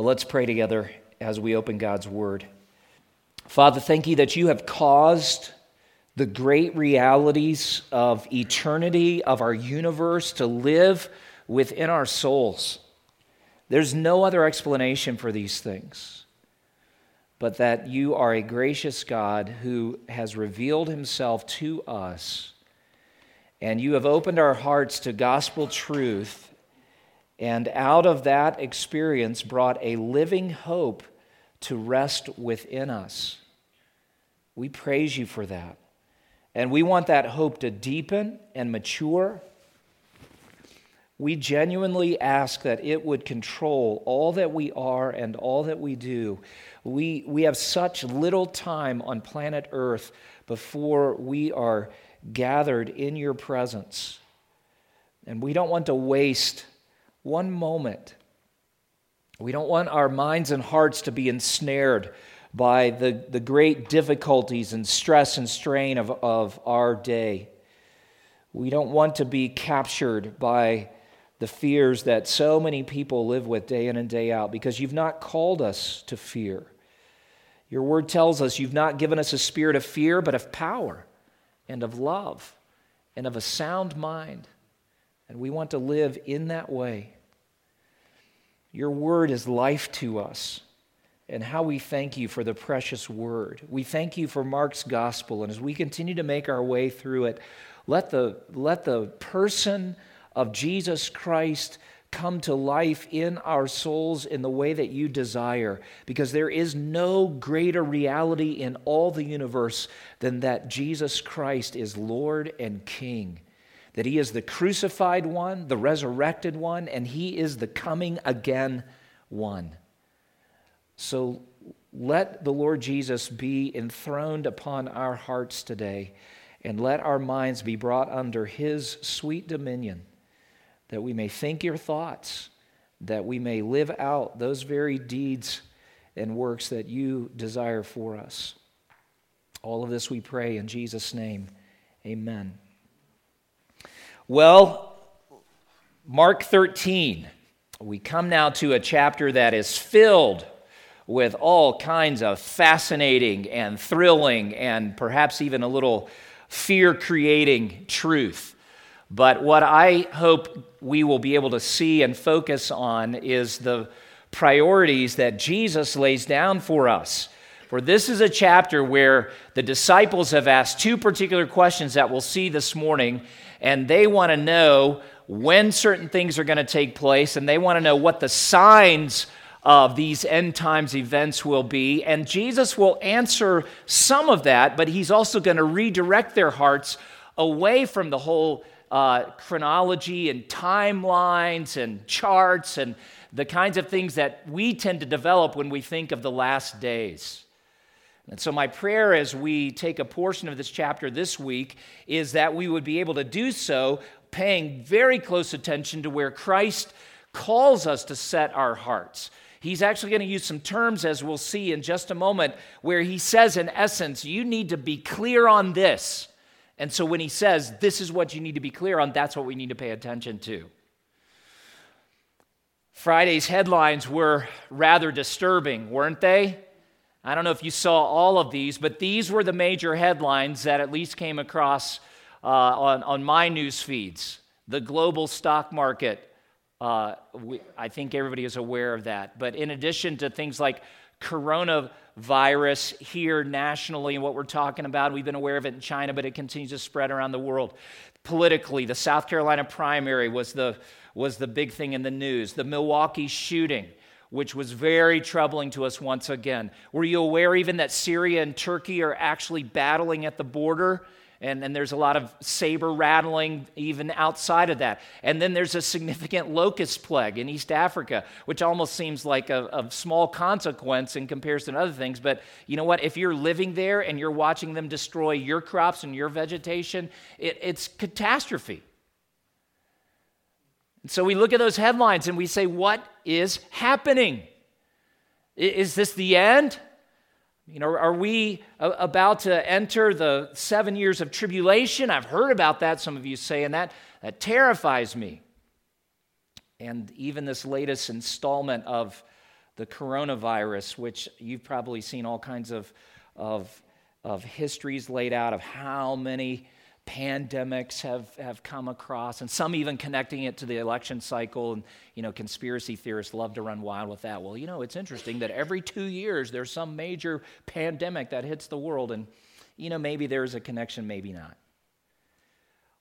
Well, let's pray together as we open God's Word. Father, thank you that you have caused the great realities of eternity, of our universe, to live within our souls. There's no other explanation for these things but that you are a gracious God who has revealed himself to us, and you have opened our hearts to gospel truth, and out of that experience brought a living hope to rest within us. We praise you for that. And we want that hope to deepen and mature. We genuinely ask that it would control all that we are and all that we do. We, we have such little time on planet Earth before we are gathered in your presence. And we don't want to waste one moment. We don't want our minds and hearts to be ensnared by the, the great difficulties and stress and strain of, of our day. We don't want to be captured by the fears that so many people live with day in and day out because you've not called us to fear. Your word tells us you've not given us a spirit of fear, but of power and of love and of a sound mind. And we want to live in that way. Your word is life to us. And how we thank you for the precious word. We thank you for Mark's gospel. And as we continue to make our way through it, let the, let the person of Jesus Christ come to life in our souls in the way that you desire, because there is no greater reality in all the universe than that Jesus Christ is Lord and King, that He is the crucified one, the resurrected one, and He is the coming again one. So let the Lord Jesus be enthroned upon our hearts today, and let our minds be brought under His sweet dominion that we may think your thoughts, that we may live out those very deeds and works that you desire for us. All of this we pray in Jesus' name. Amen. Well, Mark 13, we come now to a chapter that is filled with all kinds of fascinating and thrilling and perhaps even a little fear creating truth. But what I hope we will be able to see and focus on is the priorities that Jesus lays down for us. For this is a chapter where the disciples have asked two particular questions that we'll see this morning, and they want to know when certain things are going to take place, and they want to know what the signs of these end times events will be. And Jesus will answer some of that, but he's also going to redirect their hearts away from the whole uh, chronology and timelines and charts and the kinds of things that we tend to develop when we think of the last days. And so, my prayer as we take a portion of this chapter this week is that we would be able to do so paying very close attention to where Christ calls us to set our hearts. He's actually going to use some terms, as we'll see in just a moment, where he says, in essence, you need to be clear on this. And so when he says, this is what you need to be clear on, that's what we need to pay attention to. Friday's headlines were rather disturbing, weren't they? I don't know if you saw all of these, but these were the major headlines that at least came across uh, on, on my news feeds. The global stock market, uh, we, I think everybody is aware of that. But in addition to things like coronavirus here nationally and what we're talking about. We've been aware of it in China, but it continues to spread around the world. Politically, the South Carolina primary was the, was the big thing in the news. The Milwaukee shooting, which was very troubling to us once again. Were you aware even that Syria and Turkey are actually battling at the border? and, and there's a lot of saber rattling even outside of that. And then there's a significant locust plague in East Africa, which almost seems like a, small consequence in comparison to other things. But you know what? If you're living there and you're watching them destroy your crops and your vegetation, it, it's catastrophe. And so we look at those headlines and we say, what is happening? Is this the end? You know, are we about to enter the seven years of tribulation? I've heard about that, some of you say, and that, that terrifies me. And even this latest installment of the coronavirus, which you've probably seen all kinds of, of, of histories laid out of how many pandemics have, have come across, and some even connecting it to the election cycle. And, you know, conspiracy theorists love to run wild with that. Well, you know, it's interesting that every two years there's some major pandemic that hits the world, and, you know, maybe there's a connection, maybe not.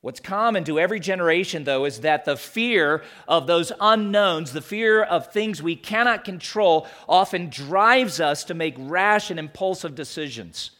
What's common to every generation, though, is that the fear of those unknowns, the fear of things we cannot control, often drives us to make rash and impulsive decisions.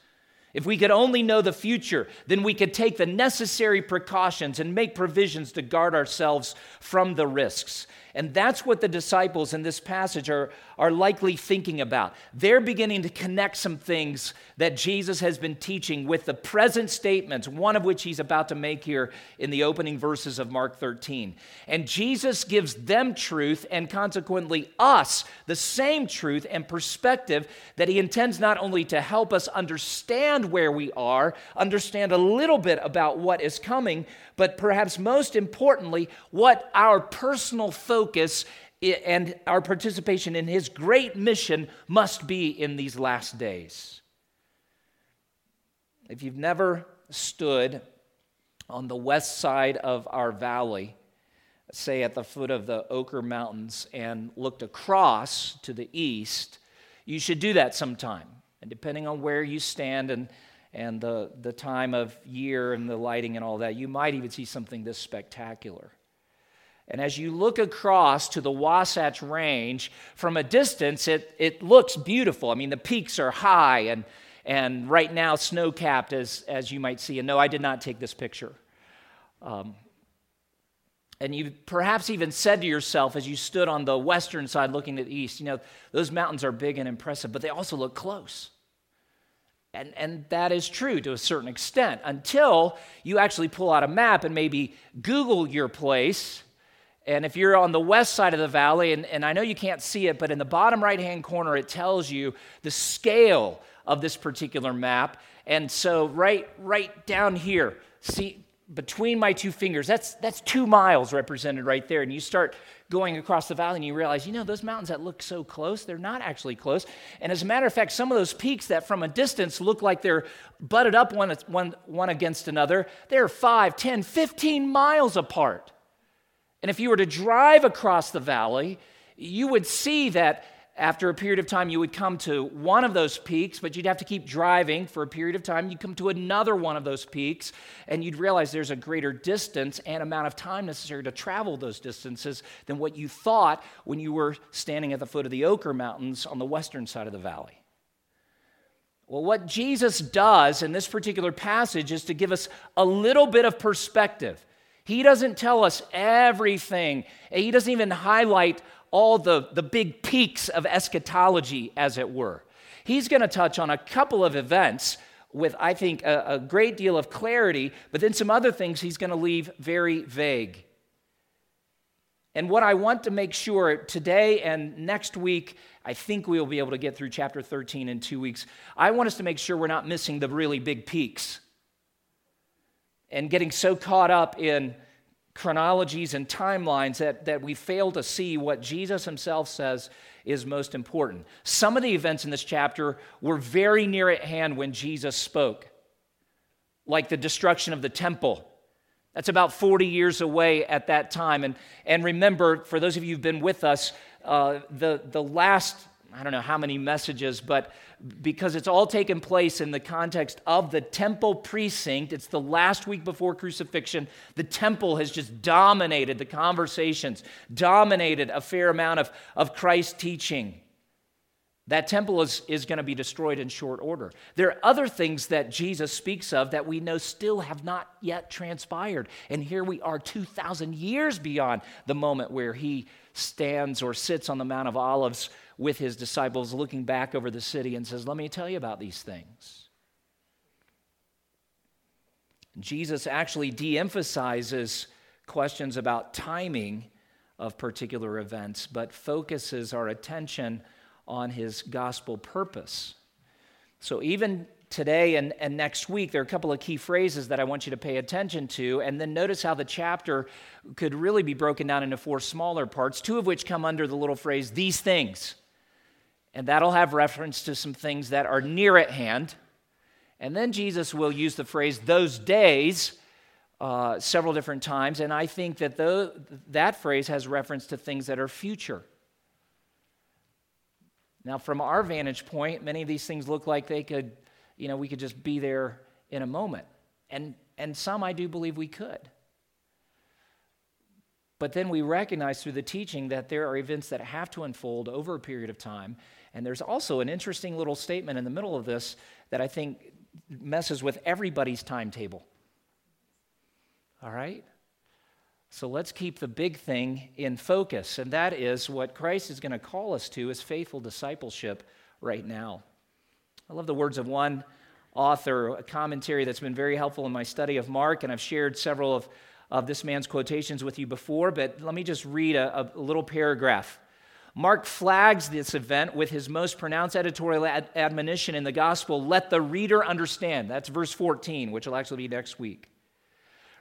If we could only know the future, then we could take the necessary precautions and make provisions to guard ourselves from the risks. And that's what the disciples in this passage are, are likely thinking about. They're beginning to connect some things that Jesus has been teaching with the present statements, one of which he's about to make here in the opening verses of Mark 13. And Jesus gives them truth and consequently us the same truth and perspective that he intends not only to help us understand where we are, understand a little bit about what is coming, but perhaps most importantly, what our personal focus and our participation in his great mission must be in these last days. If you've never stood on the west side of our valley, say at the foot of the Oquirrh Mountains, and looked across to the east, you should do that sometime. And depending on where you stand and and the, the time of year and the lighting and all that, you might even see something this spectacular. And as you look across to the Wasatch Range, from a distance, it, it looks beautiful. I mean, the peaks are high and, and right now snow capped, as, as you might see. And no, I did not take this picture. Um, and you perhaps even said to yourself as you stood on the western side looking to the east, you know, those mountains are big and impressive, but they also look close. And, and that is true to a certain extent until you actually pull out a map and maybe Google your place. And if you're on the west side of the valley, and, and I know you can't see it, but in the bottom right hand corner, it tells you the scale of this particular map. And so, right, right down here, see, between my two fingers, that's, that's two miles represented right there. And you start going across the valley and you realize, you know, those mountains that look so close, they're not actually close. And as a matter of fact, some of those peaks that from a distance look like they're butted up one, one, one against another, they're 5, 10, 15 miles apart. And if you were to drive across the valley, you would see that after a period of time, you would come to one of those peaks, but you'd have to keep driving for a period of time. You'd come to another one of those peaks, and you'd realize there's a greater distance and amount of time necessary to travel those distances than what you thought when you were standing at the foot of the Oquirrh Mountains on the western side of the valley. Well, what Jesus does in this particular passage is to give us a little bit of perspective. He doesn't tell us everything, he doesn't even highlight all the, the big peaks of eschatology, as it were. He's going to touch on a couple of events with, I think, a, a great deal of clarity, but then some other things he's going to leave very vague. And what I want to make sure today and next week, I think we will be able to get through chapter 13 in two weeks. I want us to make sure we're not missing the really big peaks and getting so caught up in chronologies and timelines that, that we fail to see what Jesus himself says is most important. Some of the events in this chapter were very near at hand when Jesus spoke, like the destruction of the temple. That's about 40 years away at that time. And, and remember, for those of you who've been with us, uh, the, the last I don't know how many messages, but because it's all taken place in the context of the temple precinct, it's the last week before crucifixion. The temple has just dominated the conversations, dominated a fair amount of, of Christ's teaching. That temple is, is going to be destroyed in short order. There are other things that Jesus speaks of that we know still have not yet transpired. And here we are 2,000 years beyond the moment where he stands or sits on the Mount of Olives with his disciples, looking back over the city and says, Let me tell you about these things. Jesus actually de emphasizes questions about timing of particular events, but focuses our attention on his gospel purpose. So even today and, and next week, there are a couple of key phrases that I want you to pay attention to. And then notice how the chapter could really be broken down into four smaller parts, two of which come under the little phrase, these things. And that'll have reference to some things that are near at hand. And then Jesus will use the phrase those days uh, several different times. And I think that the, that phrase has reference to things that are future. Now, from our vantage point, many of these things look like they could, you know, we could just be there in a moment. And, and some I do believe we could. But then we recognize through the teaching that there are events that have to unfold over a period of time. And there's also an interesting little statement in the middle of this that I think messes with everybody's timetable. All right? So let's keep the big thing in focus, and that is what Christ is going to call us to is faithful discipleship right now. I love the words of one author, a commentary that's been very helpful in my study of Mark, and I've shared several of, of this man's quotations with you before, but let me just read a, a little paragraph. Mark flags this event with his most pronounced editorial ad- admonition in the gospel let the reader understand. That's verse 14, which will actually be next week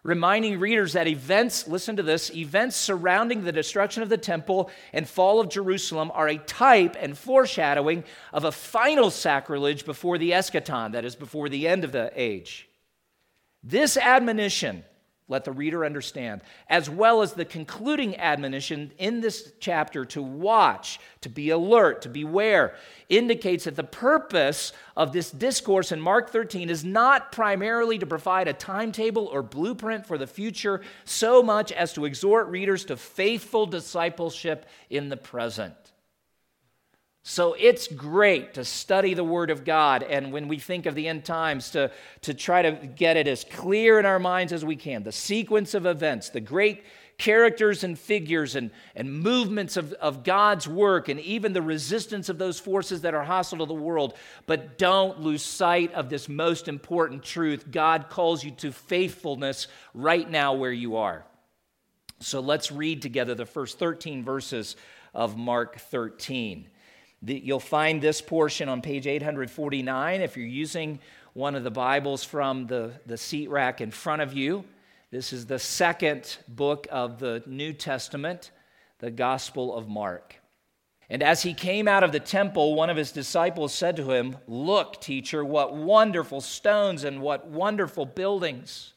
reminding readers that events, listen to this, events surrounding the destruction of the temple and fall of Jerusalem are a type and foreshadowing of a final sacrilege before the eschaton, that is, before the end of the age. This admonition let the reader understand, as well as the concluding admonition in this chapter to watch, to be alert, to beware, indicates that the purpose of this discourse in Mark 13 is not primarily to provide a timetable or blueprint for the future so much as to exhort readers to faithful discipleship in the present. So it's great to study the Word of God, and when we think of the end times, to, to try to get it as clear in our minds as we can the sequence of events, the great characters and figures and, and movements of, of God's work, and even the resistance of those forces that are hostile to the world. But don't lose sight of this most important truth God calls you to faithfulness right now where you are. So let's read together the first 13 verses of Mark 13. You'll find this portion on page 849 if you're using one of the Bibles from the, the seat rack in front of you. This is the second book of the New Testament, the Gospel of Mark. And as he came out of the temple, one of his disciples said to him, Look, teacher, what wonderful stones and what wonderful buildings.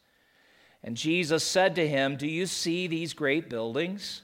And Jesus said to him, Do you see these great buildings?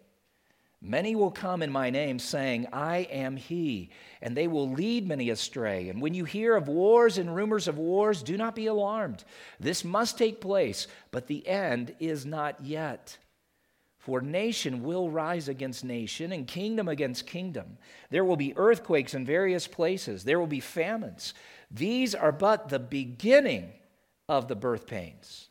Many will come in my name, saying, I am he, and they will lead many astray. And when you hear of wars and rumors of wars, do not be alarmed. This must take place, but the end is not yet. For nation will rise against nation, and kingdom against kingdom. There will be earthquakes in various places, there will be famines. These are but the beginning of the birth pains.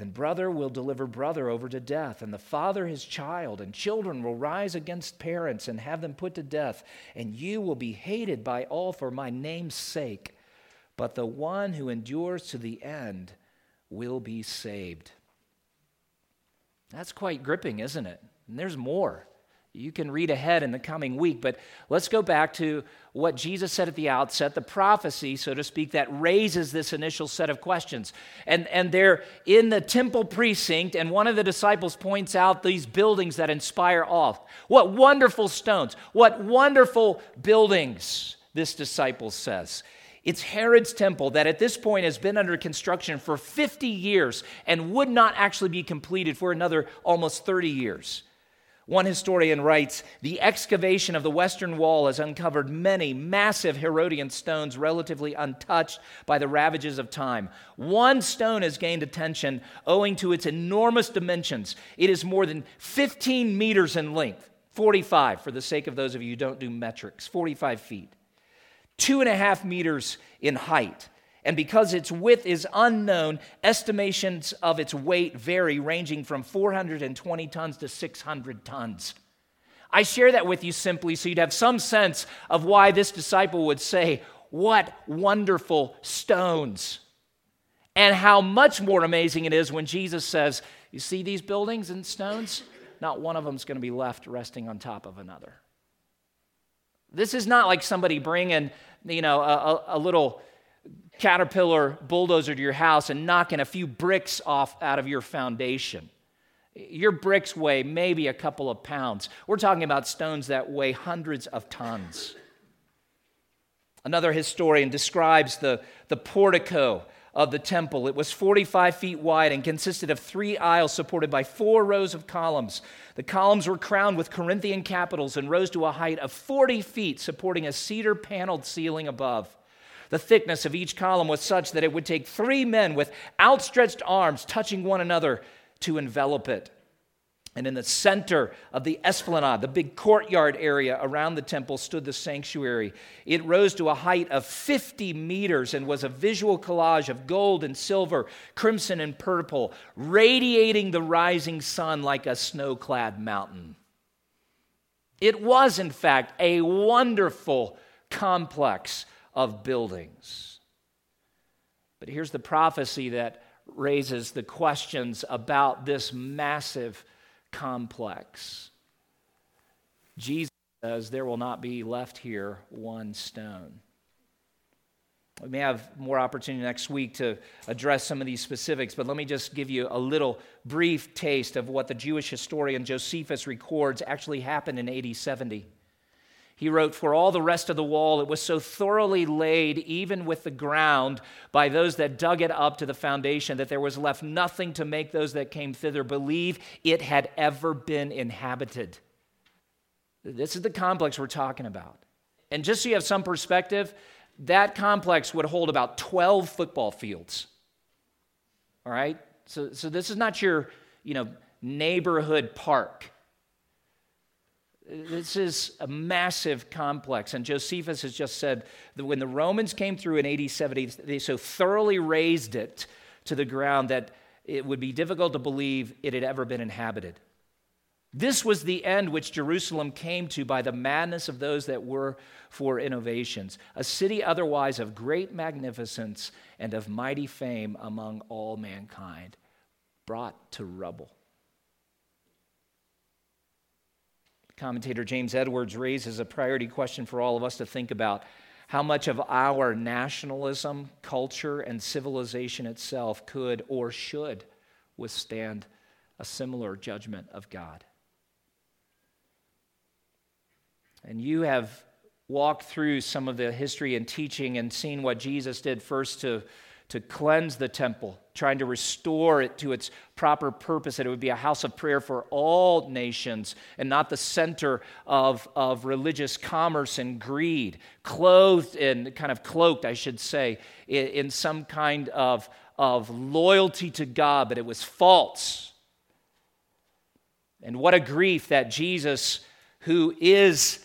And brother will deliver brother over to death, and the father his child, and children will rise against parents and have them put to death, and you will be hated by all for my name's sake. But the one who endures to the end will be saved. That's quite gripping, isn't it? And there's more. You can read ahead in the coming week, but let's go back to what Jesus said at the outset, the prophecy, so to speak, that raises this initial set of questions. And, and they're in the temple precinct, and one of the disciples points out these buildings that inspire awe. What wonderful stones, what wonderful buildings, this disciple says. It's Herod's temple that at this point has been under construction for 50 years and would not actually be completed for another almost 30 years. One historian writes The excavation of the Western Wall has uncovered many massive Herodian stones relatively untouched by the ravages of time. One stone has gained attention owing to its enormous dimensions. It is more than 15 meters in length, 45 for the sake of those of you who don't do metrics, 45 feet, two and a half meters in height. And because its width is unknown, estimations of its weight vary, ranging from 420 tons to 600 tons. I share that with you simply so you'd have some sense of why this disciple would say, What wonderful stones! And how much more amazing it is when Jesus says, You see these buildings and stones? Not one of them is going to be left resting on top of another. This is not like somebody bringing, you know, a, a little caterpillar bulldozer to your house and knocking a few bricks off out of your foundation. Your bricks weigh maybe a couple of pounds. We're talking about stones that weigh hundreds of tons. Another historian describes the, the portico of the temple. It was 45 feet wide and consisted of three aisles supported by four rows of columns. The columns were crowned with Corinthian capitals and rose to a height of 40 feet, supporting a cedar paneled ceiling above. The thickness of each column was such that it would take three men with outstretched arms touching one another to envelop it. And in the center of the esplanade, the big courtyard area around the temple, stood the sanctuary. It rose to a height of 50 meters and was a visual collage of gold and silver, crimson and purple, radiating the rising sun like a snow clad mountain. It was, in fact, a wonderful complex of buildings. But here's the prophecy that raises the questions about this massive complex. Jesus says, There will not be left here one stone. We may have more opportunity next week to address some of these specifics, but let me just give you a little brief taste of what the Jewish historian Josephus records actually happened in AD 70. He wrote, For all the rest of the wall, it was so thoroughly laid, even with the ground, by those that dug it up to the foundation, that there was left nothing to make those that came thither believe it had ever been inhabited. This is the complex we're talking about. And just so you have some perspective, that complex would hold about 12 football fields. All right? So, so this is not your, you know, neighborhood park. This is a massive complex. And Josephus has just said that when the Romans came through in AD 70, they so thoroughly razed it to the ground that it would be difficult to believe it had ever been inhabited. This was the end which Jerusalem came to by the madness of those that were for innovations, a city otherwise of great magnificence and of mighty fame among all mankind, brought to rubble. Commentator James Edwards raises a priority question for all of us to think about. How much of our nationalism, culture, and civilization itself could or should withstand a similar judgment of God? And you have walked through some of the history and teaching and seen what Jesus did first to to cleanse the temple, trying to restore it to its proper purpose, that it would be a house of prayer for all nations and not the center of, of religious commerce and greed, clothed and kind of cloaked, I should say, in, in some kind of, of loyalty to God, but it was false. And what a grief that Jesus, who is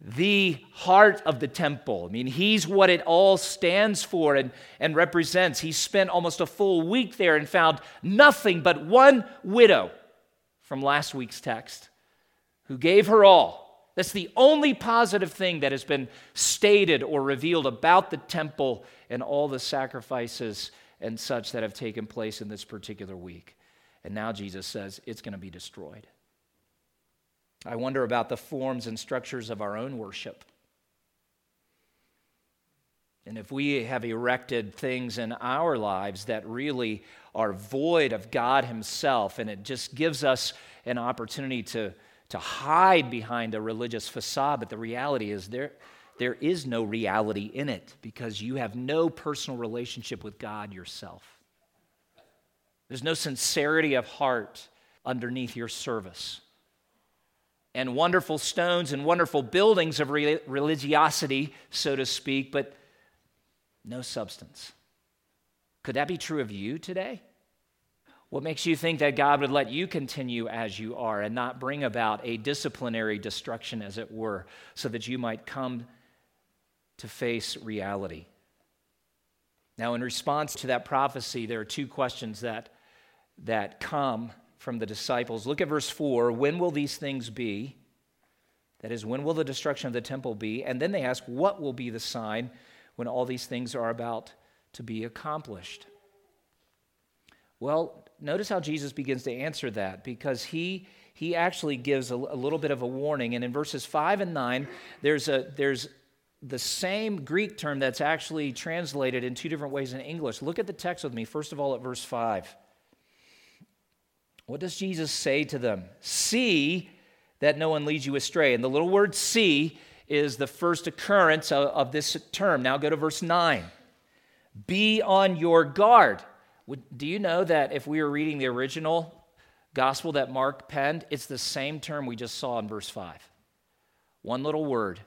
the heart of the temple. I mean, he's what it all stands for and, and represents. He spent almost a full week there and found nothing but one widow from last week's text who gave her all. That's the only positive thing that has been stated or revealed about the temple and all the sacrifices and such that have taken place in this particular week. And now Jesus says it's going to be destroyed. I wonder about the forms and structures of our own worship. And if we have erected things in our lives that really are void of God Himself, and it just gives us an opportunity to, to hide behind a religious facade, but the reality is there, there is no reality in it because you have no personal relationship with God yourself. There's no sincerity of heart underneath your service. And wonderful stones and wonderful buildings of religiosity, so to speak, but no substance. Could that be true of you today? What makes you think that God would let you continue as you are and not bring about a disciplinary destruction, as it were, so that you might come to face reality? Now, in response to that prophecy, there are two questions that, that come from the disciples. Look at verse 4 When will these things be? That is, when will the destruction of the temple be? And then they ask, What will be the sign when all these things are about to be accomplished? Well, notice how Jesus begins to answer that because he, he actually gives a, a little bit of a warning. And in verses 5 and 9, there's, a, there's the same Greek term that's actually translated in two different ways in English. Look at the text with me, first of all, at verse 5. What does Jesus say to them? See that no one leads you astray. And the little word see is the first occurrence of, of this term. Now go to verse 9. Be on your guard. Do you know that if we were reading the original gospel that Mark penned, it's the same term we just saw in verse 5? One little word.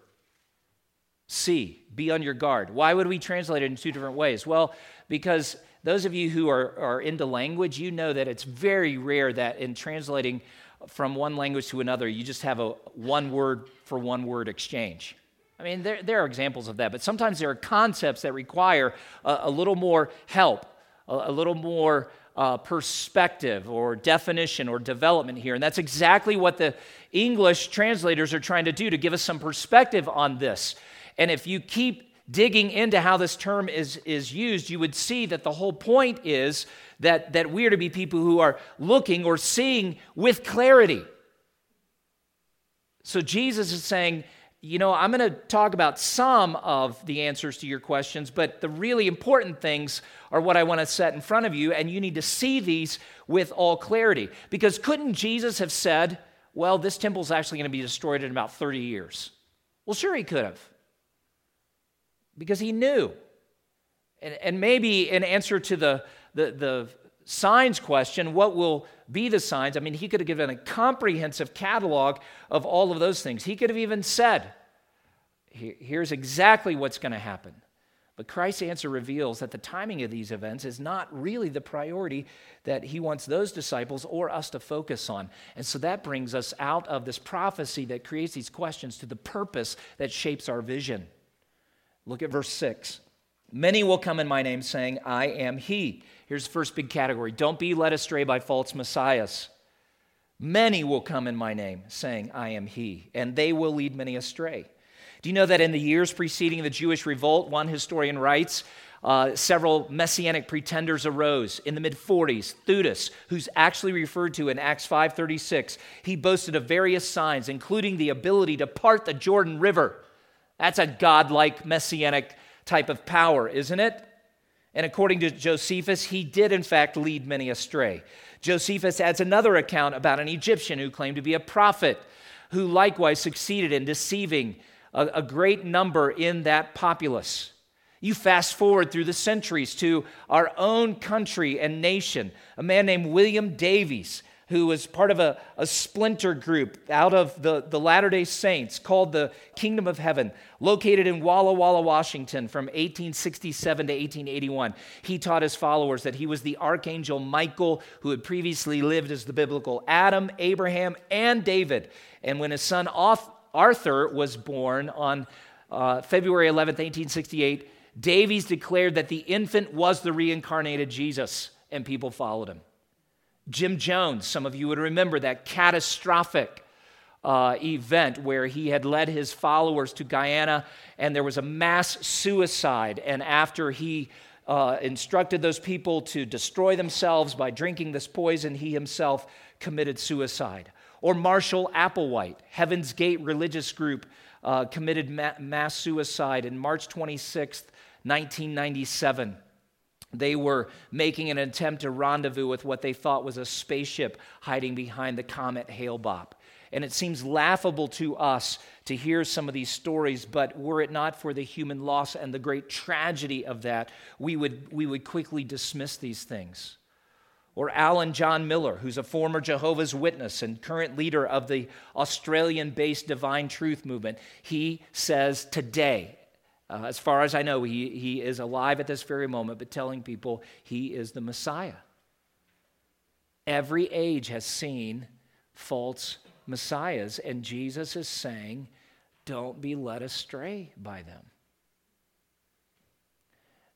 See, be on your guard. Why would we translate it in two different ways? Well, because those of you who are, are into language, you know that it's very rare that in translating from one language to another, you just have a one word for one word exchange. I mean, there, there are examples of that, but sometimes there are concepts that require a, a little more help a, a little more uh, perspective or definition or development here. And that's exactly what the English translators are trying to do to give us some perspective on this. And if you keep digging into how this term is, is used, you would see that the whole point is that, that we are to be people who are looking or seeing with clarity. So Jesus is saying, you know, I'm going to talk about some of the answers to your questions, but the really important things are what I want to set in front of you, and you need to see these with all clarity. Because couldn't Jesus have said, well, this temple is actually going to be destroyed in about 30 years? Well, sure, he could have. Because he knew. And, and maybe in answer to the, the, the signs question, what will be the signs? I mean, he could have given a comprehensive catalog of all of those things. He could have even said, here's exactly what's going to happen. But Christ's answer reveals that the timing of these events is not really the priority that he wants those disciples or us to focus on. And so that brings us out of this prophecy that creates these questions to the purpose that shapes our vision. Look at verse 6. Many will come in my name saying, I am he Here's the first big category Don't be led astray by false messiahs. Many will come in my name, saying, I am he, and they will lead many astray. Do you know that in the years preceding the Jewish revolt, one historian writes, uh, several messianic pretenders arose in the mid 40s. Theudas, who's actually referred to in Acts 5:36, he boasted of various signs, including the ability to part the Jordan River. That's a godlike messianic type of power, isn't it? And according to Josephus, he did in fact lead many astray. Josephus adds another account about an Egyptian who claimed to be a prophet, who likewise succeeded in deceiving a, a great number in that populace. You fast forward through the centuries to our own country and nation. A man named William Davies who was part of a, a splinter group out of the, the Latter day Saints called the Kingdom of Heaven, located in Walla Walla, Washington from 1867 to 1881. He taught his followers that he was the archangel Michael who had previously lived as the biblical Adam, Abraham, and David. And when his son Arthur was born on uh, February 11, 1868, Davies declared that the infant was the reincarnated Jesus, and people followed him. Jim Jones, some of you would remember that catastrophic uh, event where he had led his followers to Guyana and there was a mass suicide. And after he uh, instructed those people to destroy themselves by drinking this poison, he himself committed suicide. Or Marshall Applewhite, Heaven's Gate religious group, uh, committed ma- mass suicide in March 26, 1997. They were making an attempt to rendezvous with what they thought was a spaceship hiding behind the comet Hale-Bopp. And it seems laughable to us to hear some of these stories, but were it not for the human loss and the great tragedy of that, we would, we would quickly dismiss these things. Or Alan John Miller, who's a former Jehovah's Witness and current leader of the Australian based Divine Truth Movement. He says today, uh, as far as I know, he, he is alive at this very moment, but telling people he is the Messiah. Every age has seen false messiahs, and Jesus is saying, don't be led astray by them.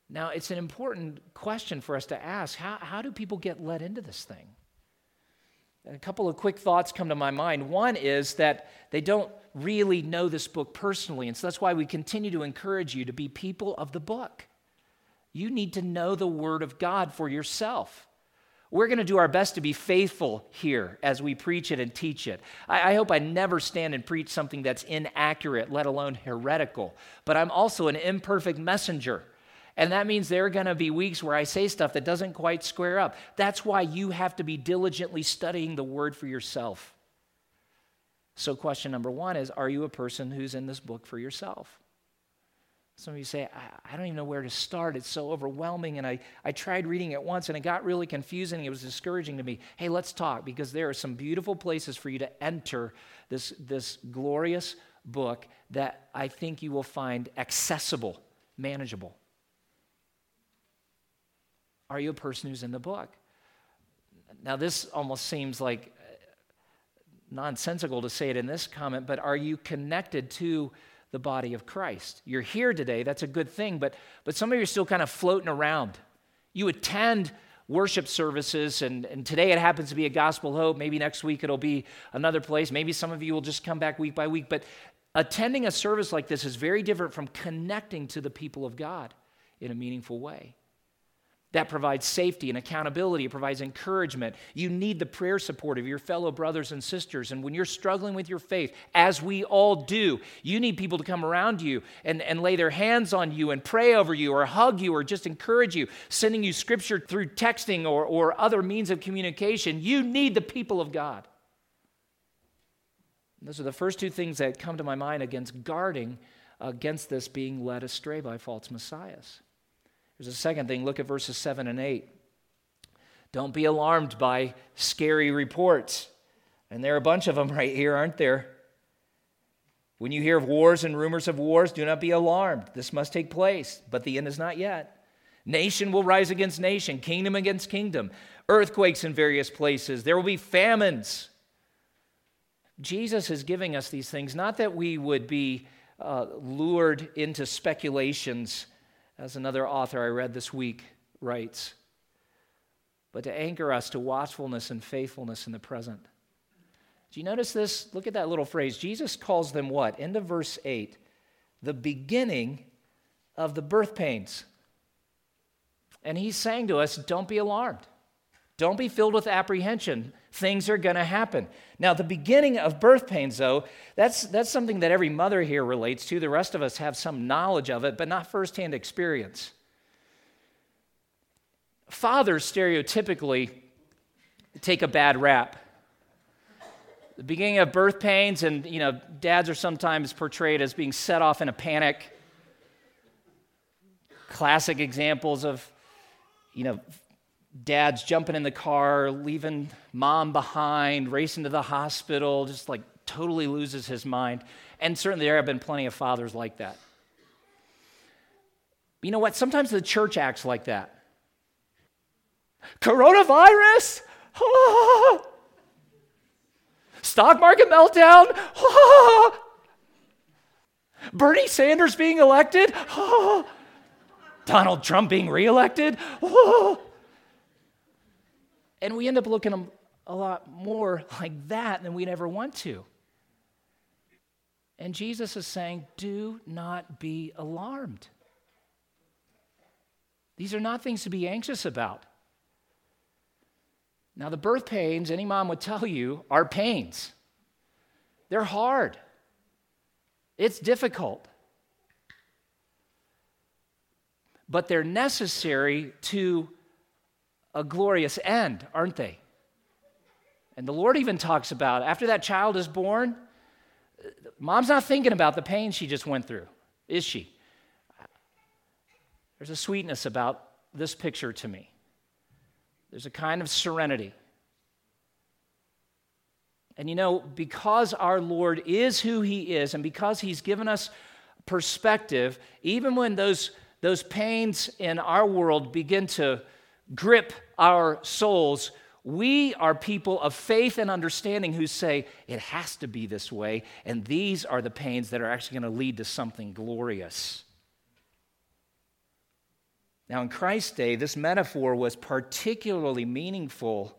Now, it's an important question for us to ask. How, how do people get led into this thing? a couple of quick thoughts come to my mind. One is that they don't really know this book personally, and so that's why we continue to encourage you to be people of the book. You need to know the Word of God for yourself. We're going to do our best to be faithful here as we preach it and teach it. I, I, hope I never stand and preach something that's inaccurate, let alone heretical. But I'm also an imperfect messenger. And that means there are going to be weeks where I say stuff that doesn't quite square up. That's why you have to be diligently studying the word for yourself. So, question number one is Are you a person who's in this book for yourself? Some of you say, I, I, don't even know where to start. It's so overwhelming. And I, I tried reading it once and it got really confusing. It was discouraging to me. Hey, let's talk because there are some beautiful places for you to enter this, this glorious book that I think you will find accessible, manageable. Are you a person who's in the book? Now, this almost seems like nonsensical to say it in this comment, but are you connected to the body of Christ. You're here today, that's a good thing, but, but some of you are still kind of floating around. You attend worship services, and, and today it happens to be a gospel hope. Maybe next week it'll be another place. Maybe some of you will just come back week by week. But attending a service like this is very different from connecting to the people of God in a meaningful way that provides safety and accountability. It provides encouragement. You need the prayer support of your fellow brothers and sisters. And when you're struggling with your faith, as we all do, you need people to come around you and, and lay their hands on you and pray over you or hug you or just encourage you, sending you scripture through texting or, or other means of communication. You need the people of God. those are the first two things that come to my mind against guarding against this being led astray by false messiahs. There's a second thing. Look at verses 7 and 8. Don't be alarmed by scary reports. And there are a bunch of them right here, aren't there? When you hear of wars and rumors of wars, do not be alarmed. This must take place, but the end is not yet. Nation will rise against nation, kingdom against kingdom, earthquakes in various places. There will be famines. Jesus is giving us these things, not that we would be uh, lured into speculations as another author I read this week writes, but to anchor us to watchfulness and faithfulness in the present. Do you notice this? Look at that little phrase. Jesus calls them what? End of verse 8 the beginning of the birth pains. And he's saying to us, don't be alarmed. Don't be filled with apprehension things are going to happen. Now, the beginning of birth pains, though, that's, that's something that every mother here relates to. The rest of us have some knowledge of it, but not firsthand experience. Fathers stereotypically take a bad rap. The beginning of birth pains, and you know, dads are sometimes portrayed as being set off in a panic. Classic examples of, you know, dad's jumping in the car, leaving mom behind, racing to the hospital, just like totally loses his mind. And certainly there have been plenty of fathers like that. But you know what? Sometimes the church acts like that. Coronavirus? Stock market meltdown? Bernie Sanders being elected? Donald Trump being reelected? And we end up looking a lot more like that than we'd ever want to. And Jesus is saying, do not be alarmed. These are not things to be anxious about. Now, the birth pains, any mom would tell you, are pains. They're hard, it's difficult. But they're necessary to a glorious end, aren't they? And the Lord even talks about after that child is born, mom's not thinking about the pain she just went through, is she? There's a sweetness about this picture to me. there's a kind of serenity. And you know, because our Lord is who He is, and because He's given us perspective, even when those, those pains in our world begin to grip our souls, we are people of faith and understanding who say it has to be this way, and these are the pains that are actually going to lead to something glorious. Now, in Christ's day, this metaphor was particularly meaningful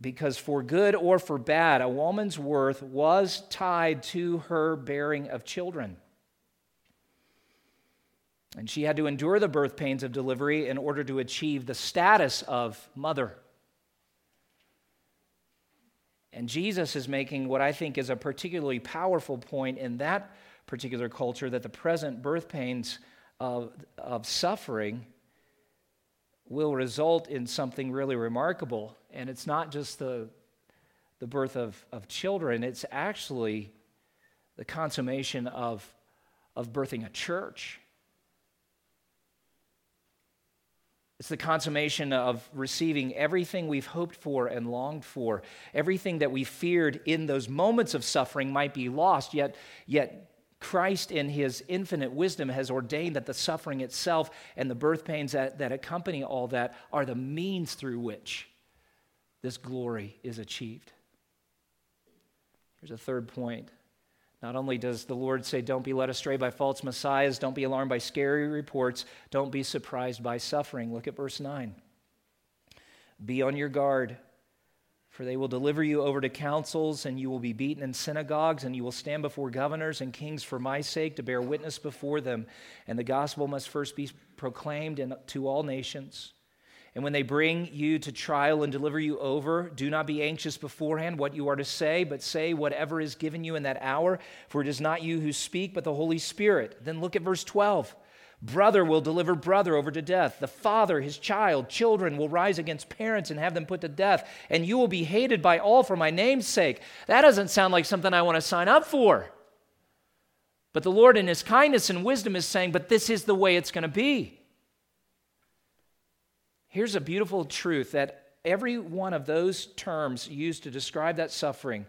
because, for good or for bad, a woman's worth was tied to her bearing of children. And she had to endure the birth pains of delivery in order to achieve the status of mother. And Jesus is making what I think is a particularly powerful point in that particular culture that the present birth pains of, of suffering will result in something really remarkable. And it's not just the, the birth of, of children, it's actually the consummation of, of birthing a church. It's the consummation of receiving everything we've hoped for and longed for. Everything that we feared in those moments of suffering might be lost, yet, yet Christ, in his infinite wisdom, has ordained that the suffering itself and the birth pains that, that accompany all that are the means through which this glory is achieved. Here's a third point not only does the Lord say, Don't be led astray by false messiahs, don't be alarmed by scary reports, don't be surprised by suffering. Look at verse 9. Be on your guard, for they will deliver you over to councils, and you will be beaten in synagogues, and you will stand before governors and kings for my sake to bear witness before them. And the gospel must first be proclaimed to all nations. And when they bring you to trial and deliver you over, do not be anxious beforehand what you are to say, but say whatever is given you in that hour, for it is not you who speak, but the Holy Spirit. Then look at verse 12. Brother will deliver brother over to death. The father, his child, children will rise against parents and have them put to death. And you will be hated by all for my name's sake. That doesn't sound like something I want to sign up for. But the Lord, in his kindness and wisdom, is saying, But this is the way it's going to be. Here's a beautiful truth that every one of those terms used to describe that suffering,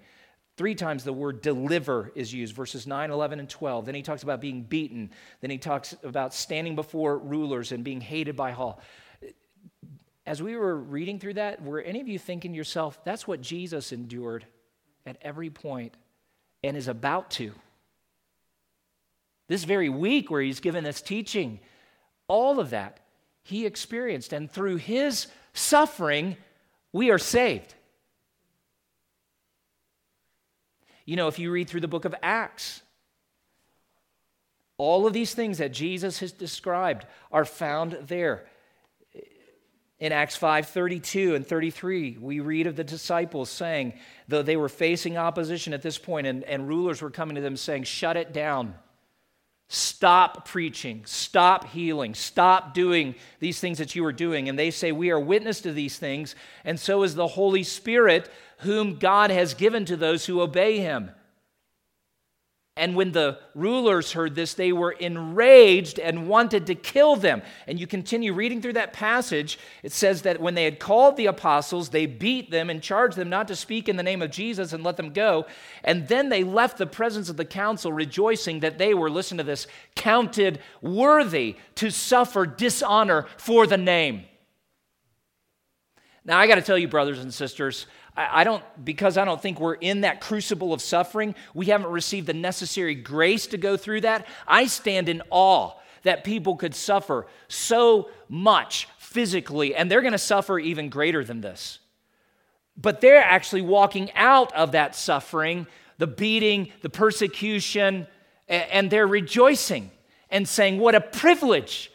three times the word deliver is used, verses 9, 11, and 12. Then he talks about being beaten. Then he talks about standing before rulers and being hated by all. As we were reading through that, were any of you thinking to yourself, that's what Jesus endured at every point and is about to? This very week where he's given this teaching, all of that he experienced. And through his suffering, we are saved. You know, if you read through the book of Acts, all of these things that Jesus has described are found there. In Acts 5 32 and 33, we read of the disciples saying, though they were facing opposition at this point, and, and rulers were coming to them saying, Shut it down. Stop preaching, stop healing, stop doing these things that you are doing. And they say, We are witness to these things, and so is the Holy Spirit, whom God has given to those who obey him. And when the rulers heard this, they were enraged and wanted to kill them. And you continue reading through that passage. It says that when they had called the apostles, they beat them and charged them not to speak in the name of Jesus and let them go. And then they left the presence of the council, rejoicing that they were, listen to this, counted worthy to suffer dishonor for the name. Now, I got to tell you, brothers and sisters, I, don't, because I don't think we're in that crucible of suffering, we haven't received the necessary grace to go through that. I stand in awe that people could suffer so much physically, and they're going to suffer even greater than this. But they're actually walking out of that suffering, the beating, the persecution, and they're rejoicing and saying, What a privilege!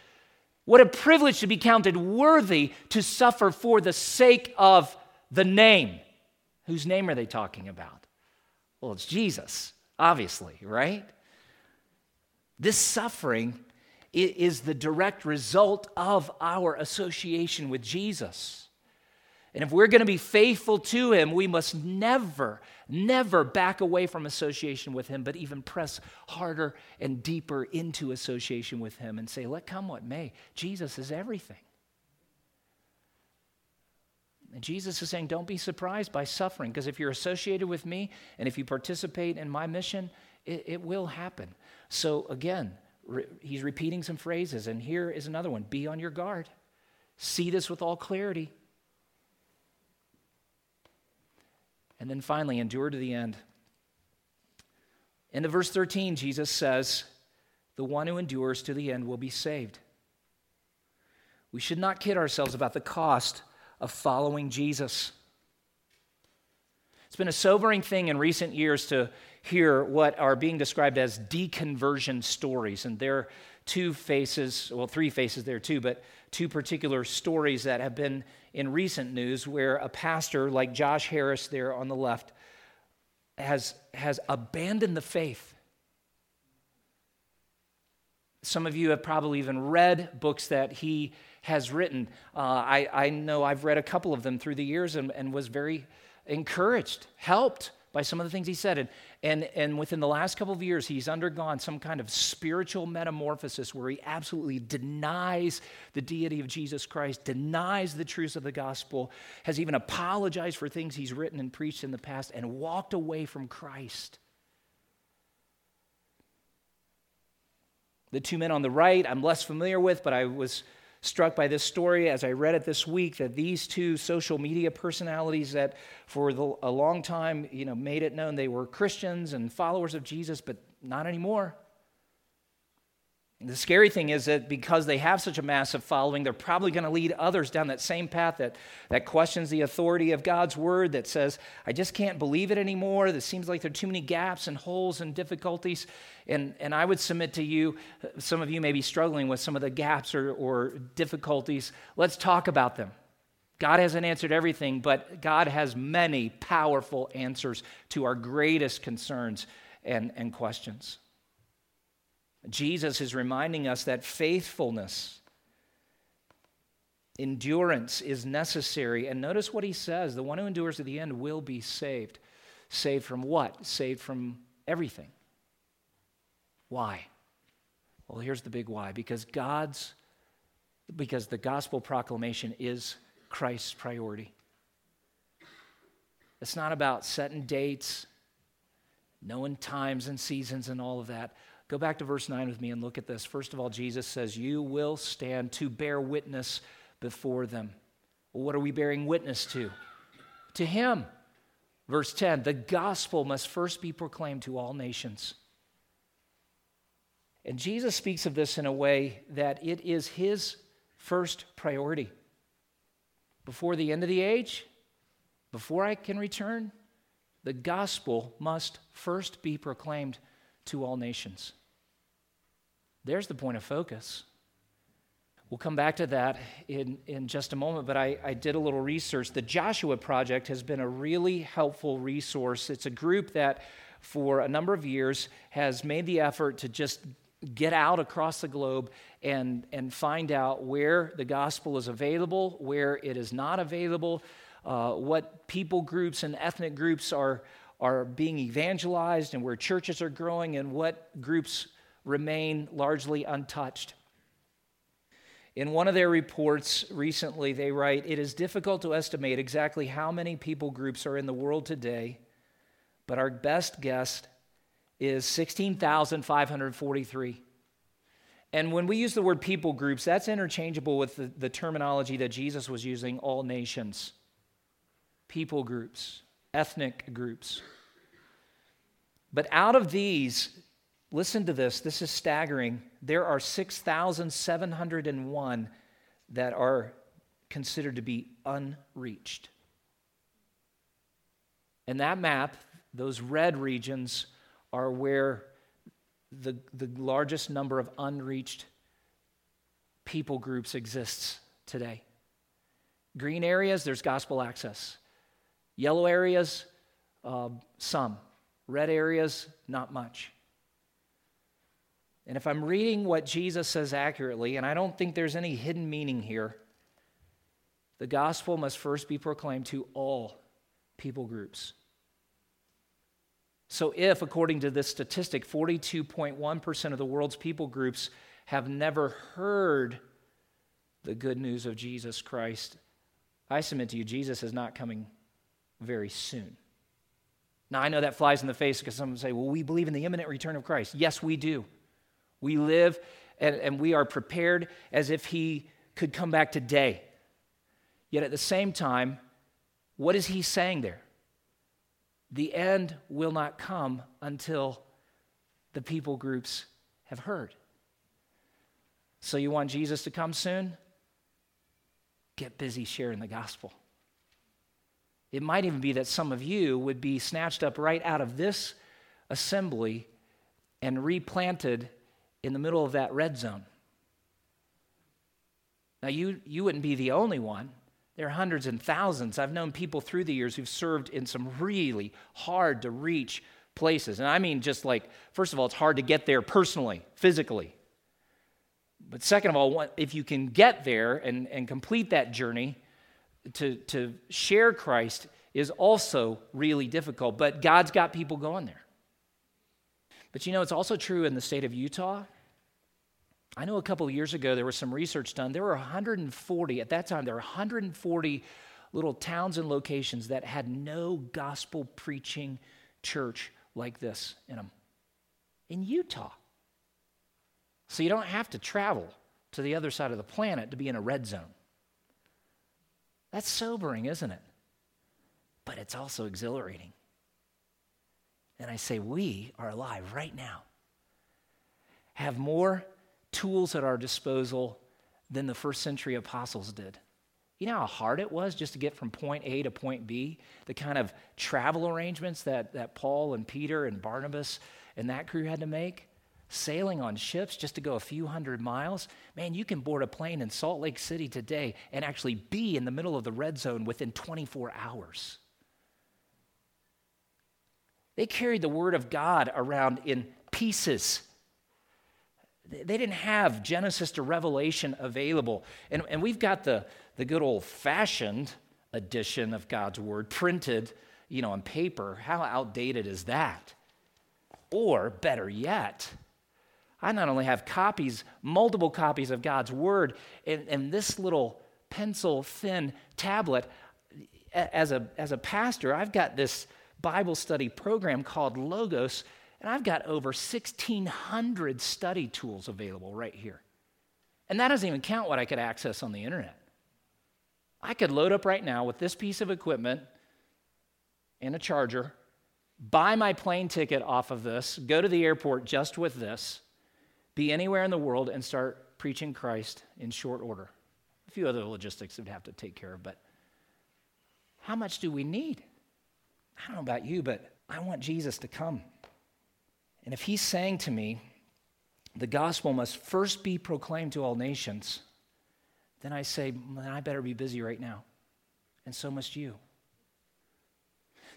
What a privilege to be counted worthy to suffer for the sake of the name. Whose name are they talking about? Well, it's Jesus, obviously, right? This suffering is the direct result of our association with Jesus. And if we're going to be faithful to him, we must never, never back away from association with him, but even press harder and deeper into association with him and say, let come what may, Jesus is everything. And Jesus is saying, don't be surprised by suffering, because if you're associated with me and if you participate in my mission, it, it will happen. So again, re- he's repeating some phrases, and here is another one be on your guard. See this with all clarity. And then finally, endure to the end. In the verse 13, Jesus says, The one who endures to the end will be saved. We should not kid ourselves about the cost of following Jesus. It's been a sobering thing in recent years to hear what are being described as deconversion stories. And there are two faces, well, three faces there too, but two particular stories that have been in recent news where a pastor like Josh Harris there on the left has, has abandoned the faith. Some of you have probably even read books that he has written. Uh, I, I know I've read a couple of them through the years and, and was very encouraged, helped by some of the things he said. And, and, and within the last couple of years, he's undergone some kind of spiritual metamorphosis where he absolutely denies the deity of Jesus Christ, denies the truths of the gospel, has even apologized for things he's written and preached in the past, and walked away from Christ. The two men on the right, I'm less familiar with, but I was struck by this story as I read it this week that these two social media personalities that for the, a long time, you know, made it known they were Christians and followers of Jesus, but not anymore. The scary thing is that because they have such a massive following, they're probably going to lead others down that same path that, that questions the authority of God's word, that says, I just can't believe it anymore. That seems like there are too many gaps and holes and difficulties. And, and I would submit to you, some of you may be struggling with some of the gaps or, or difficulties. Let's talk about them. God hasn't answered everything, but God has many powerful answers to our greatest concerns and, and questions. Jesus is reminding us that faithfulness, endurance is necessary. And notice what he says the one who endures to the end will be saved. Saved from what? Saved from everything. Why? Well, here's the big why because God's, because the gospel proclamation is Christ's priority. It's not about setting dates, knowing times and seasons and all of that. Go back to verse 9 with me and look at this. First of all, Jesus says, You will stand to bear witness before them. Well, what are we bearing witness to? To Him. Verse 10 The gospel must first be proclaimed to all nations. And Jesus speaks of this in a way that it is His first priority. Before the end of the age, before I can return, the gospel must first be proclaimed to all nations. There's the point of focus. We'll come back to that in, in just a moment, but I, I did a little research. The Joshua Project has been a really helpful resource. It's a group that, for a number of years, has made the effort to just get out across the globe and, and find out where the gospel is available, where it is not available, uh, what people groups and ethnic groups are, are being evangelized, and where churches are growing, and what groups remain largely untouched. In one of their reports recently, they write It is difficult to estimate exactly how many people groups are in the world today, but our best guess is 16,543. And when we use the word people groups, that's interchangeable with the, the, terminology that Jesus was using all nations, people groups, ethnic groups. But out of these, Listen to this. This is staggering. There are 6,701 that are considered to be unreached. And that map, those red regions, are where the, the largest number of unreached people groups exists today. Green areas, there's gospel access. Yellow areas, uh, some. Red areas, not much. And if I'm reading what Jesus says accurately, and I don't think there's any hidden meaning here, the gospel must first be proclaimed to all people groups. So, if, according to this statistic, 42.1% of the world's people groups have never heard the good news of Jesus Christ, I submit to you, Jesus is not coming very soon. Now, I know that flies in the face because some say, well, we believe in the imminent return of Christ. Yes, we do. We live and, and we are prepared as if he could come back today. Yet at the same time, what is he saying there? The end will not come until the people groups have heard. So, you want Jesus to come soon? Get busy sharing the gospel. It might even be that some of you would be snatched up right out of this assembly and replanted in the middle of that red zone. Now, you, you wouldn't be the only one. There are hundreds and thousands. I've known people through the years who've served in some really hard to reach places. And I mean, just like, first of all, it's hard to get there personally, physically. But second of all, if you can get there and, and complete that journey to, to share Christ is also really difficult. But God's got people going there. But you know, it's also true in the state of Utah. I know a couple years ago there was some research done. There were 140, at that time, there were 140 little towns and locations that had no gospel preaching church like this in them. In Utah. So you don't have to travel to the other side of the planet to be in a red zone. That's sobering, isn't it? But it's also exhilarating. And I say, we are alive right now, have more tools at our disposal than the first century apostles did. You know how hard it was just to get from point A to point B? The kind of travel arrangements that, that Paul and Peter and Barnabas and that crew had to make? Sailing on ships just to go a few hundred miles? Man, you can board a plane in Salt Lake City today and actually be in the middle of the red zone within 24 hours. They carried the word of God around in pieces they didn't have Genesis to Revelation available. And, and we've got the, the good old fashioned edition of God's Word printed, you know, on paper. How outdated is that? Or better yet, I not only have copies, multiple copies of God's Word, and, and this little pencil thin tablet, as a, as a pastor, I've got this Bible study program called Logos and I've got over 1,600 study tools available right here. And that doesn't even count what I could access on the internet. I could load up right now with this piece of equipment and a charger, buy my plane ticket off of this, go to the airport just with this, be anywhere in the world, and start preaching Christ in short order. A few other logistics we'd have to take care of, but how much do we need? I don't know about you, but I want Jesus to come. And if he's saying to me, the gospel must first be proclaimed to all nations, then I say, I better be busy right now. And so must you.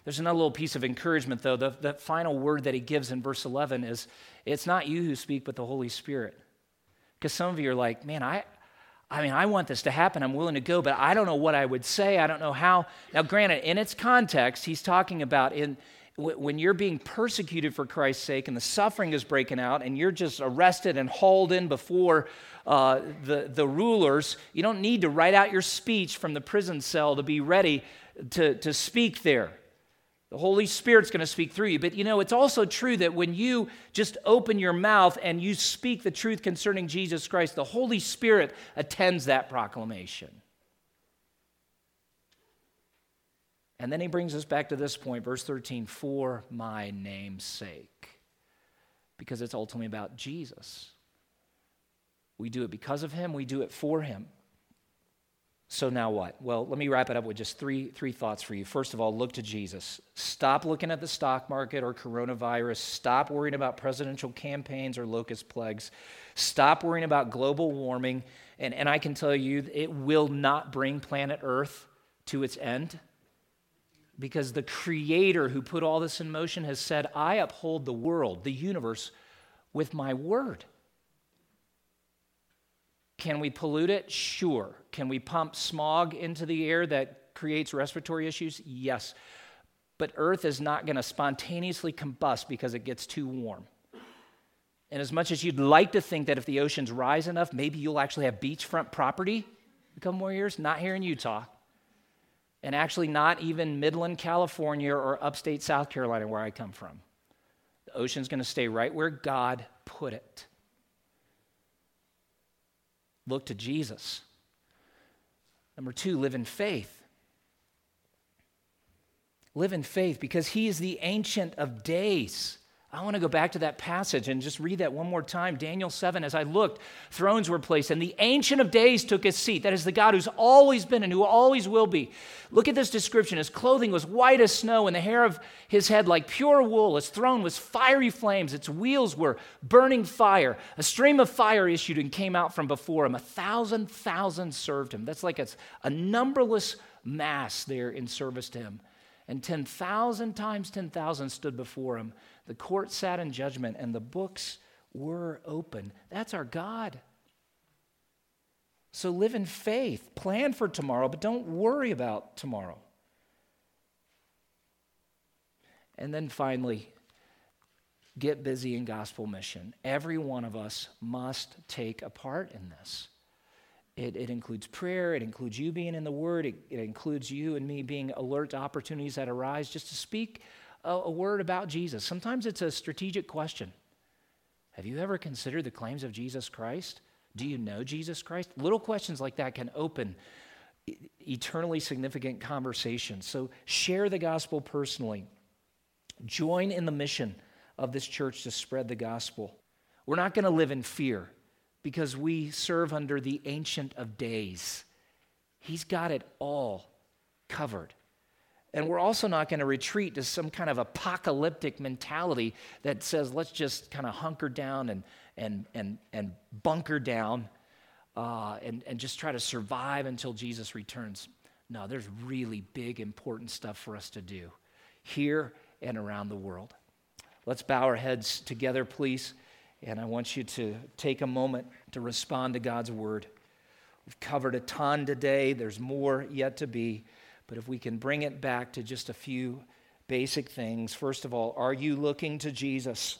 There's another little piece of encouragement, though. The, the final word that he gives in verse 11 is it's not you who speak, but the Holy Spirit. Because some of you are like, man, I, I mean, I want this to happen. I'm willing to go, but I don't know what I would say. I don't know how. Now, granted, in its context, he's talking about in, when you're being persecuted for Christ's sake and the suffering is breaking out and you're just arrested and hauled in before uh, the, the rulers, you don't need to write out your speech from the prison cell to be ready to, to speak there. The Holy Spirit's going to speak through you. But you know, it's also true that when you just open your mouth and you speak the truth concerning Jesus Christ, the Holy Spirit attends that proclamation. And then he brings us back to this point, verse 13, for my name's sake. Because it's ultimately about Jesus. We do it because of him, we do it for him. So now what? Well, let me wrap it up with just three, three thoughts for you. First of all, look to Jesus. Stop looking at the stock market or coronavirus. Stop worrying about presidential campaigns or locust plagues. Stop worrying about global warming. And, and I can tell you, it will not bring planet Earth to its end because the creator who put all this in motion has said, I uphold the world, the universe, with my word. Can we pollute it? Sure. Can we pump smog into the air that creates respiratory issues? Yes. But Earth is not going to spontaneously combust because it gets too warm. And as much as you'd like to think that if the oceans rise enough, maybe you'll actually have beachfront property a couple more years, not here in Utah. and actually not even Midland, California or upstate South Carolina, where I come from. The ocean's going to stay right where God put it. Look to Jesus. Number two, live in faith. Live in faith because he is the ancient of days. I want to go back to that passage and just read that one more time. Daniel 7, as I looked, thrones were placed, and the Ancient of Days took his seat. That is the God who's always been and who always will be. Look at this description. His clothing was white as snow, and the hair of his head like pure wool. His throne was fiery flames. Its wheels were burning fire. A stream of fire issued and came out from before him. A thousand thousand served him. That's like a, a numberless mass there in service to him and 10,000 times 10,000 stood before him. The court sat in judgment, and the books were open. That's our God. So live in faith. Plan for tomorrow, but don't worry about tomorrow. And then finally, get busy in gospel mission. Every one of us must take a part in this. It, it, includes prayer. It includes you being in the Word. It, it, includes you and me being alert to opportunities that arise just to speak a, a word about Jesus. Sometimes it's a strategic question. Have you ever considered the claims of Jesus Christ? Do you know Jesus Christ? Little questions like that can open eternally significant conversations. So share the gospel personally. Join in the mission of this church to spread the gospel. We're not going to live in fear because we serve under the Ancient of Days. He's got it all covered. And we're also not going to retreat to some kind of apocalyptic mentality that says, let's just kind of hunker down and, and, and, and bunker down uh, and, and just try to survive until Jesus returns. No, there's really big, important stuff for us to do here and around the world. Let's bow our heads together, please. And I want you to take a moment to respond to God's word. We've covered a ton today, there's more yet to be. But if we can bring it back to just a few basic things. First of all, are you looking to Jesus?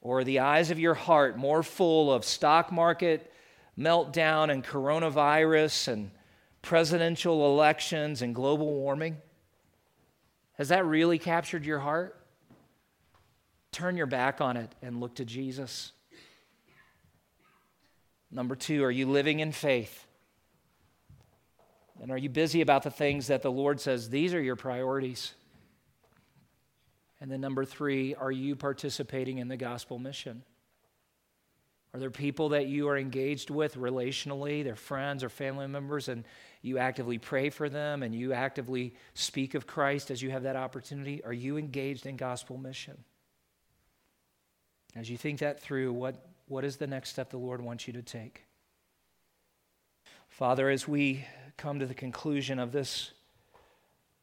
Or are the eyes of your heart more full of stock market meltdown and coronavirus and presidential elections and global warming? Has that really captured your heart? Turn your back on it and look to Jesus. Number two, are you living in faith? And are you busy about the things that the Lord says, these are your priorities? And then number three, are you participating in the gospel mission? Are there people that you are engaged with relationally, their friends or family members, and you actively pray for them and you actively speak of Christ as you have that opportunity? Are you engaged in gospel mission? As you think that through, what, what is the next step the Lord wants you to take? Father, as we come to the conclusion of this,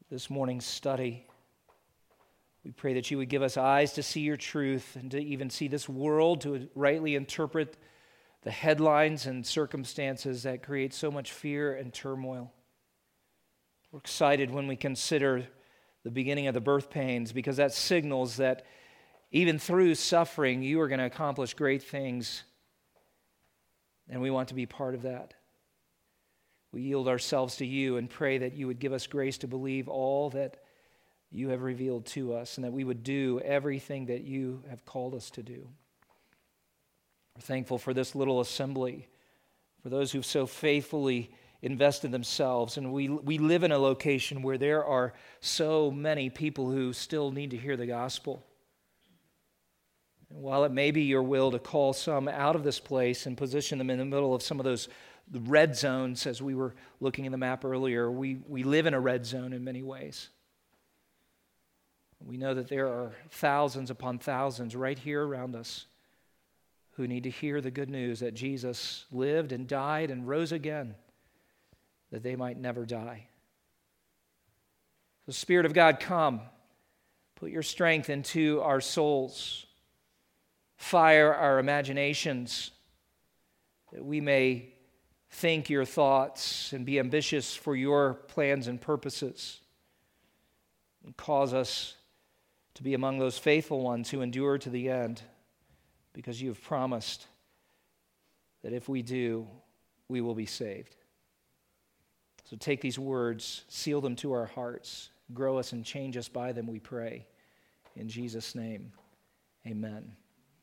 this morning's study, we pray that you would give us eyes to see your truth and to even see this world, to rightly interpret the headlines and circumstances that create so much fear and turmoil. We're excited when we consider the beginning of the birth pains because that signals that even through suffering, you are going to accomplish great things. And we want to be part of that. We yield ourselves to you and pray that you would give us grace to believe all that you have revealed to us and that we would do everything that you have called us to do. We're thankful for this little assembly, for those who've so faithfully invested themselves. And we, we live in a location where there are so many people who still need to hear the gospel. And while it may be your will to call some out of this place and position them in the middle of some of those red zones, as we were looking in the map earlier, we, we live in a red zone in many ways. We know that there are thousands upon thousands right here around us who need to hear the good news that Jesus lived and died and rose again, that they might never die. The Spirit of God, come. Put your strength into our souls fire our imaginations, that we may think your thoughts and be ambitious for your plans and purposes, and cause us to be among those faithful ones who endure to the end, because you have promised that if we do, we will be saved. So take these words, seal them to our hearts, grow us and change us by them, we pray. In Jesus' name, amen.